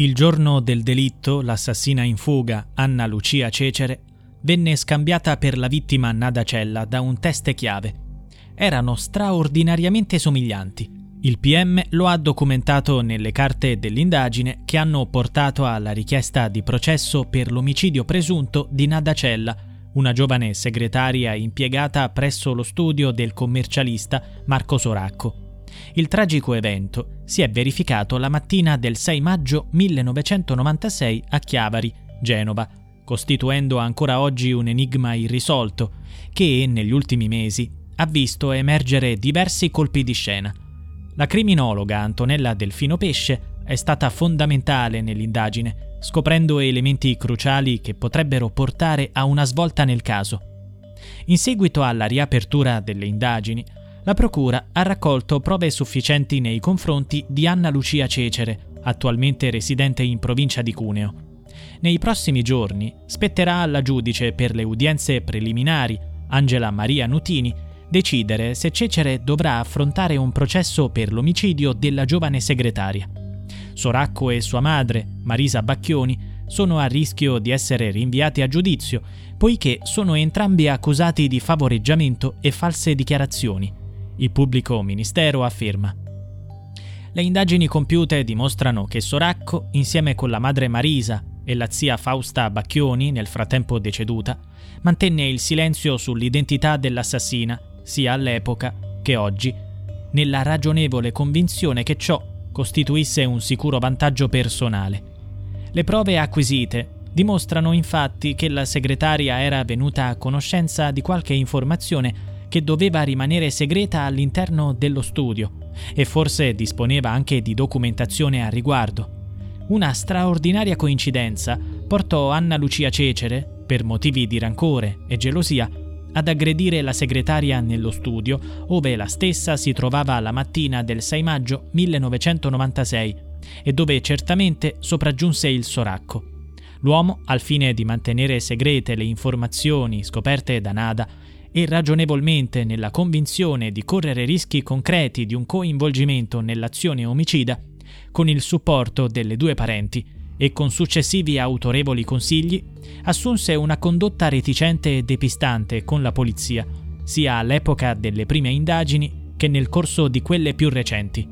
Il giorno del delitto, l'assassina in fuga, Anna Lucia Cecere, venne scambiata per la vittima Nada Cella da un test chiave. Erano straordinariamente somiglianti. Il PM lo ha documentato nelle carte dell'indagine che hanno portato alla richiesta di processo per l'omicidio presunto di Nada Cella, una giovane segretaria impiegata presso lo studio del commercialista Marco Soracco. Il tragico evento si è verificato la mattina del 6 maggio 1996 a Chiavari, Genova, costituendo ancora oggi un enigma irrisolto che, negli ultimi mesi, ha visto emergere diversi colpi di scena. La criminologa Antonella Delfino Pesce è stata fondamentale nell'indagine, scoprendo elementi cruciali che potrebbero portare a una svolta nel caso. In seguito alla riapertura delle indagini, la Procura ha raccolto prove sufficienti nei confronti di Anna Lucia Cecere, attualmente residente in provincia di Cuneo. Nei prossimi giorni spetterà alla giudice per le udienze preliminari, Angela Maria Nutini, decidere se Cecere dovrà affrontare un processo per l'omicidio della giovane segretaria. Soracco e sua madre, Marisa Bacchioni, sono a rischio di essere rinviati a giudizio, poiché sono entrambi accusati di favoreggiamento e false dichiarazioni. Il pubblico ministero afferma. Le indagini compiute dimostrano che Soracco, insieme con la madre Marisa e la zia Fausta Bacchioni, nel frattempo deceduta, mantenne il silenzio sull'identità dell'assassina, sia all'epoca che oggi, nella ragionevole convinzione che ciò costituisse un sicuro vantaggio personale. Le prove acquisite dimostrano infatti che la segretaria era venuta a conoscenza di qualche informazione che doveva rimanere segreta all'interno dello studio e forse disponeva anche di documentazione a riguardo. Una straordinaria coincidenza portò Anna Lucia Cecere, per motivi di rancore e gelosia, ad aggredire la segretaria nello studio, ove la stessa si trovava la mattina del 6 maggio 1996 e dove certamente sopraggiunse il soracco. L'uomo, al fine di mantenere segrete le informazioni scoperte da Nada, e ragionevolmente nella convinzione di correre rischi concreti di un coinvolgimento nell'azione omicida, con il supporto delle due parenti e con successivi autorevoli consigli, assunse una condotta reticente e depistante con la polizia, sia all'epoca delle prime indagini che nel corso di quelle più recenti.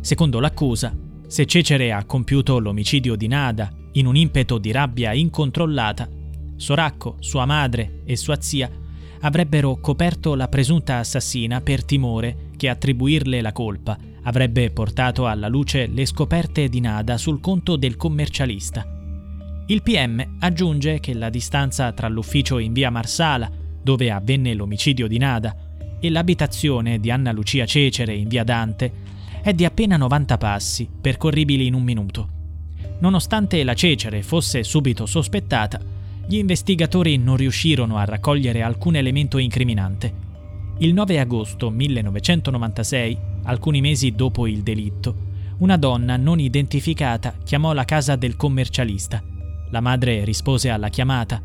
Secondo l'accusa, se Cecere ha compiuto l'omicidio di Nada in un impeto di rabbia incontrollata, Soracco, sua madre e sua zia avrebbero coperto la presunta assassina per timore che attribuirle la colpa avrebbe portato alla luce le scoperte di Nada sul conto del commercialista. Il PM aggiunge che la distanza tra l'ufficio in via Marsala, dove avvenne l'omicidio di Nada, e l'abitazione di Anna Lucia Cecere in via Dante è di appena 90 passi, percorribili in un minuto. Nonostante la Cecere fosse subito sospettata, gli investigatori non riuscirono a raccogliere alcun elemento incriminante. Il 9 agosto 1996, alcuni mesi dopo il delitto, una donna non identificata chiamò la casa del commercialista. La madre rispose alla chiamata.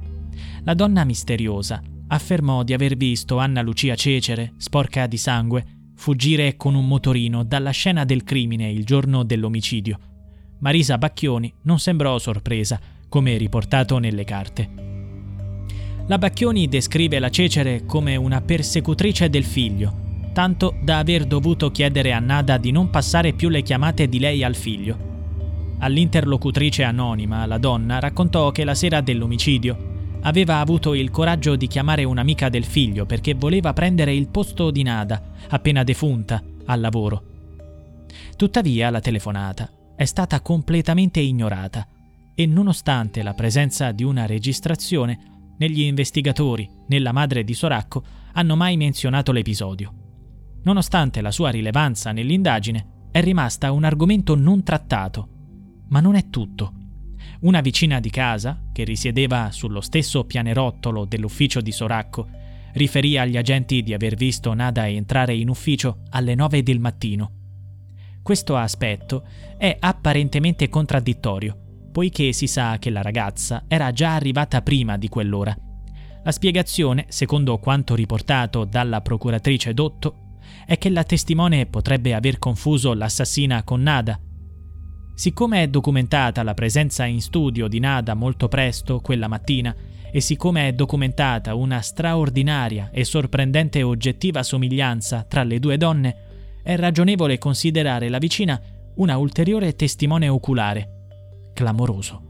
La donna misteriosa affermò di aver visto Anna Lucia Cecere, sporca di sangue, fuggire con un motorino dalla scena del crimine il giorno dell'omicidio. Marisa Bacchioni non sembrò sorpresa come riportato nelle carte. La Bacchioni descrive la Cecere come una persecutrice del figlio, tanto da aver dovuto chiedere a Nada di non passare più le chiamate di lei al figlio. All'interlocutrice anonima, la donna raccontò che la sera dell'omicidio aveva avuto il coraggio di chiamare un'amica del figlio perché voleva prendere il posto di Nada, appena defunta, al lavoro. Tuttavia la telefonata è stata completamente ignorata e nonostante la presenza di una registrazione, né gli investigatori né la madre di Soracco hanno mai menzionato l'episodio. Nonostante la sua rilevanza nell'indagine, è rimasta un argomento non trattato. Ma non è tutto. Una vicina di casa, che risiedeva sullo stesso pianerottolo dell'ufficio di Soracco, riferì agli agenti di aver visto Nada entrare in ufficio alle 9 del mattino. Questo aspetto è apparentemente contraddittorio, poiché si sa che la ragazza era già arrivata prima di quell'ora. La spiegazione, secondo quanto riportato dalla procuratrice Dotto, è che la testimone potrebbe aver confuso l'assassina con Nada. Siccome è documentata la presenza in studio di Nada molto presto quella mattina, e siccome è documentata una straordinaria e sorprendente oggettiva somiglianza tra le due donne, è ragionevole considerare la vicina una ulteriore testimone oculare. Clamoroso.